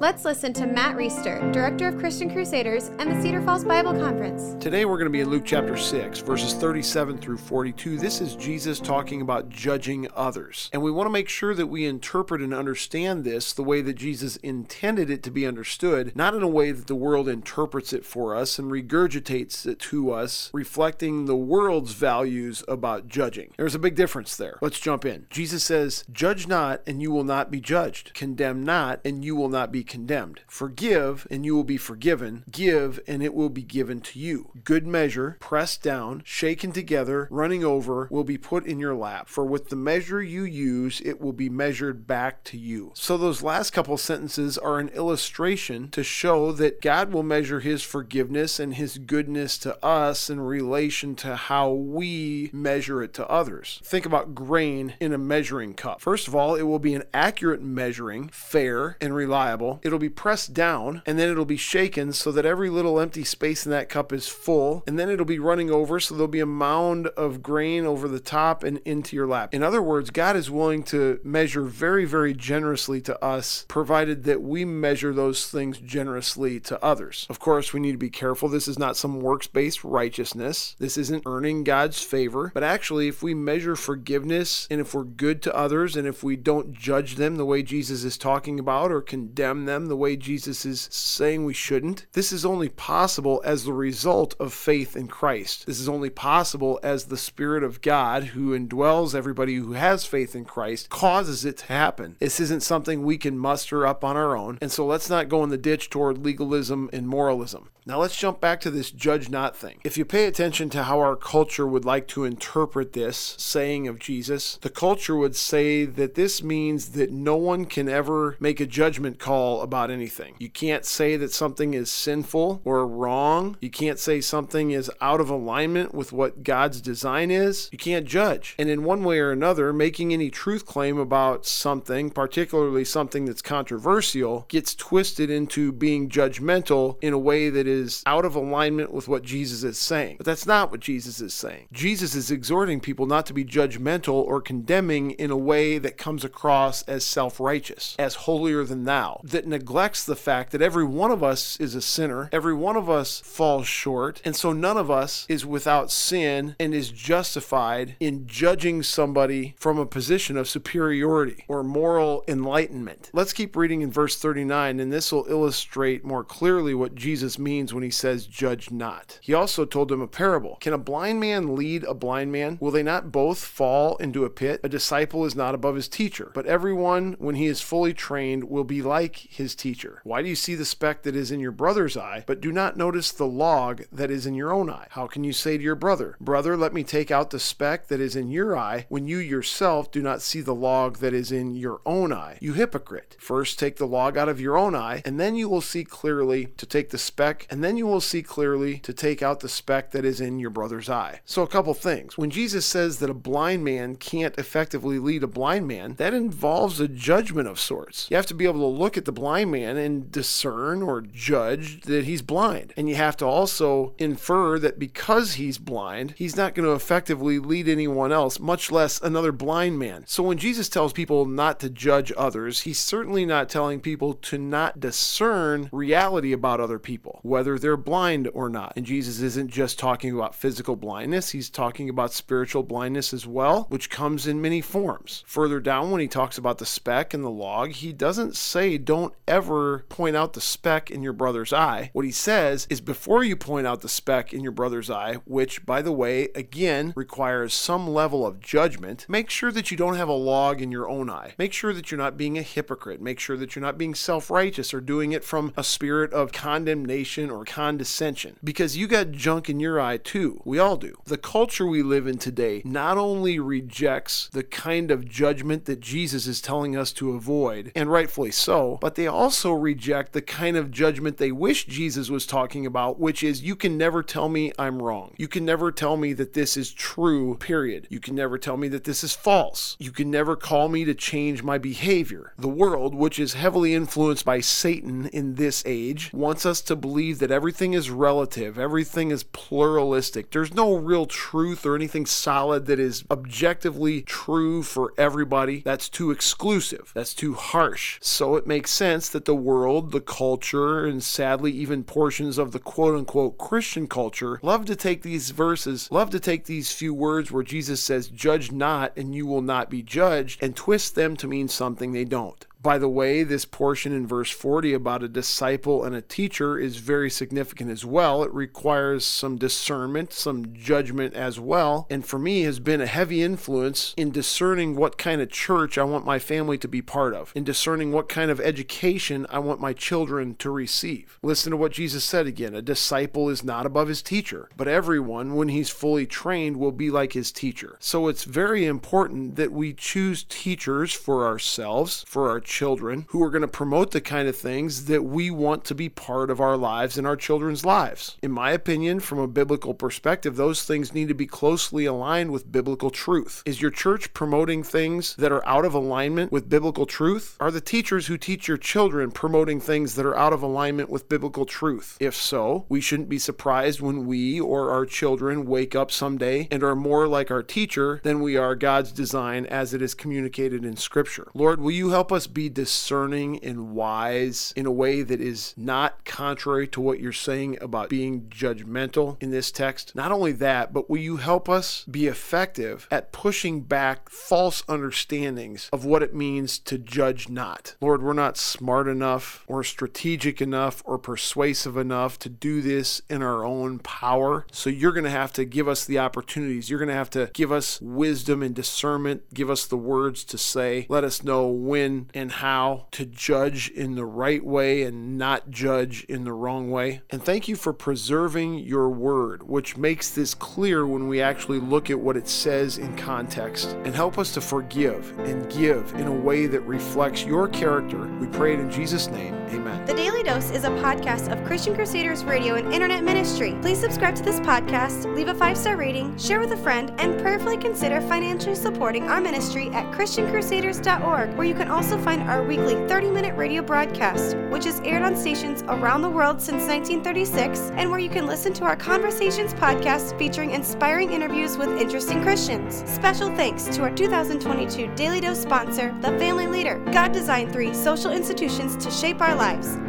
Let's listen to Matt Reisetter, Director of Christian Crusaders and the Cedar Falls Bible Conference. Today we're going to be in Luke chapter 6, verses 37 through 42. This is Jesus talking about judging others. And we want to make sure that we interpret and understand this the way that Jesus intended it to be understood, not in a way that the world interprets it for us and regurgitates it to us, reflecting the world's values about judging. There's a big difference there. Let's jump in. Jesus says, Judge not, and you will not be judged. Condemn not, and you will not be condemned. Forgive, and you will be forgiven. Give, and it will be given to you. Good measure, pressed down, shaken together, running over, will be put in your lap. For with the measure you use, it will be measured back to you. So, those last couple sentences are an illustration to show that God will measure his forgiveness and his goodness to us in relation to how we measure it to others. Think about grain in a measuring cup. First of all, it will be an accurate measuring, fair, and reliable. It'll be pressed down and then it'll be shaken so that every little empty space in that cup is full. And then it'll be running over so there'll be a mound of grain over the top and into your lap. In other words, God is willing to measure very, very generously to us, provided that we measure those things generously to others. Of course, we need to be careful. This is not some works based righteousness. This isn't earning God's favor. But actually, if we measure forgiveness and if we're good to others and if we don't judge them the way Jesus is talking about or condemn them the way Jesus is saying we shouldn't, this is only possible as the result of faith in Christ. This is only possible as the Spirit of God, who indwells everybody who has faith in Christ, causes it to happen. This isn't something we can muster up on our own. And so let's not go in the ditch toward legalism and moralism. Now let's jump back to this judge not thing. If you pay attention to how our culture would like to interpret this saying of Jesus, the culture would say that this means that no one can ever make a judgment call about anything. You can't say that something is sinful or wrong. You can't say something is out of alignment with what God's design is. You can't judge. And in one way or another, making any truth claim about something, particularly something that's controversial, gets twisted into being judgmental in a way that is out of alignment with what Jesus is saying. But that's not what Jesus is saying. Jesus is exhorting people not to be judgmental or condemning in a way that comes across as self righteous, as holier than thou, that neglects the fact that every one of us is a sinner, every one of us falls short, and so none of us is without sin and is justified in judging somebody from a position of superiority or moral enlightenment. Let's keep reading in verse 39, and this will illustrate more clearly what Jesus means when he says, Judge not. He also told them a parable Can a blind man lead a blind man? Will they not both fall into a pit? A disciple is not above his teacher, but everyone, when he is fully trained, will be like his teacher. Why do you see the speck that is in your brother's eye, but do not notice the log that is in your own eye? How can you say to your brother, Brother, let me take out the speck that is in your eye, when you yourself do not see the log that is in your own eye? You hypocrite. First take the log out of your own eye, and then you will see clearly to take the speck, and then you will see clearly to take out the speck that is in your brother's eye. So, a couple things. When Jesus says that a blind man can't effectively lead a blind man, that involves a judgment of sorts. You have to be able to look at the blind man and discern or judge that he's blind. And you have to also infer that because he's blind, he's not going to effectively lead anyone else, much less another blind man. So when Jesus tells people not to judge others, he's certainly not telling people to not discern reality about other people, whether they're blind or not. And Jesus isn't just talking about physical blindness, he's talking about spiritual blindness as well, which comes in many forms. Further down, when he talks about the speck and the log, he doesn't say don't ever point out the speck in your brother's eye. What he says is before you point out the speck in your brother's eye, which, by the way, again requires some level of judgment, make sure that you don't have a log in your own eye. Make sure that you're not being a hypocrite. Make sure that you're not being self righteous or doing it from a spirit of condemnation or condescension because you got junk in your eye too. We all do. The culture we live in today not only rejects the kind of judgment that Jesus is telling us to avoid, and rightfully so, but they also reject the kind of judgment they wish Jesus was talking about, which is you can never tell me I'm wrong. You can never tell me that this is true, period. You can never tell me that this is false. You can never call me to change my behavior. The world, which is heavily influenced by Satan in this age, wants us to believe that everything is relative, everything is pluralistic. There's no real truth or anything solid that is objectively true for everybody. That's too exclusive. That's too harsh. So it makes sense that the world, the culture, and sadly even portions of the quote unquote Christian culture love to take these verses, love to take these few words where Jesus says, Judge not, and you will not be judged, and twist them to mean something they don't. By the way, this portion in verse 40 about a disciple and a teacher is very significant as well. It requires some discernment, some judgment as well, and for me has been a heavy influence in discerning what kind of church I want my family to be part of, in discerning what kind of education I want my children to receive. Listen to what Jesus said again a disciple is not above his teacher, but everyone, when he's fully trained, will be like his teacher. So it's very important that we choose teachers for ourselves, for our children who are going to promote the kind of things that we want to be part of our lives and our children's lives. In my opinion, from a biblical perspective, those things need to be closely aligned with biblical truth. Is your church promoting things that are out of alignment with biblical truth? Are the teachers who teach your children promoting things that are out of alignment with biblical truth? If so, we shouldn't be surprised when we or our children wake up someday and are more like our teacher than we are God's design as it is communicated in Scripture. Lord, will you help us be discerning and wise in a way that is not contrary to what you're saying about being judgmental in this text. Not only that, but will you help us be effective at pushing back false understandings of what it means to judge not? Lord, we're not smart enough or strategic enough or persuasive enough to do this in our own power. So you're going to have to give us the opportunities. You're going to have to give us wisdom and discernment, give us the words to say, let us know when and and how to judge in the right way and not judge in the wrong way. And thank you for preserving your word, which makes this clear when we actually look at what it says in context. And help us to forgive and give in a way that reflects your character. We pray it in Jesus' name. Amen. The Daily Dose is a podcast of Christian Crusaders Radio and Internet Ministry. Please subscribe to this podcast, leave a five star rating, share with a friend, and prayerfully consider financially supporting our ministry at ChristianCrusaders.org, where you can also find our weekly 30 minute radio broadcast, which is aired on stations around the world since 1936, and where you can listen to our Conversations podcast featuring inspiring interviews with interesting Christians. Special thanks to our 2022 Daily Dose sponsor, The Family Leader. God designed three social institutions to shape our lives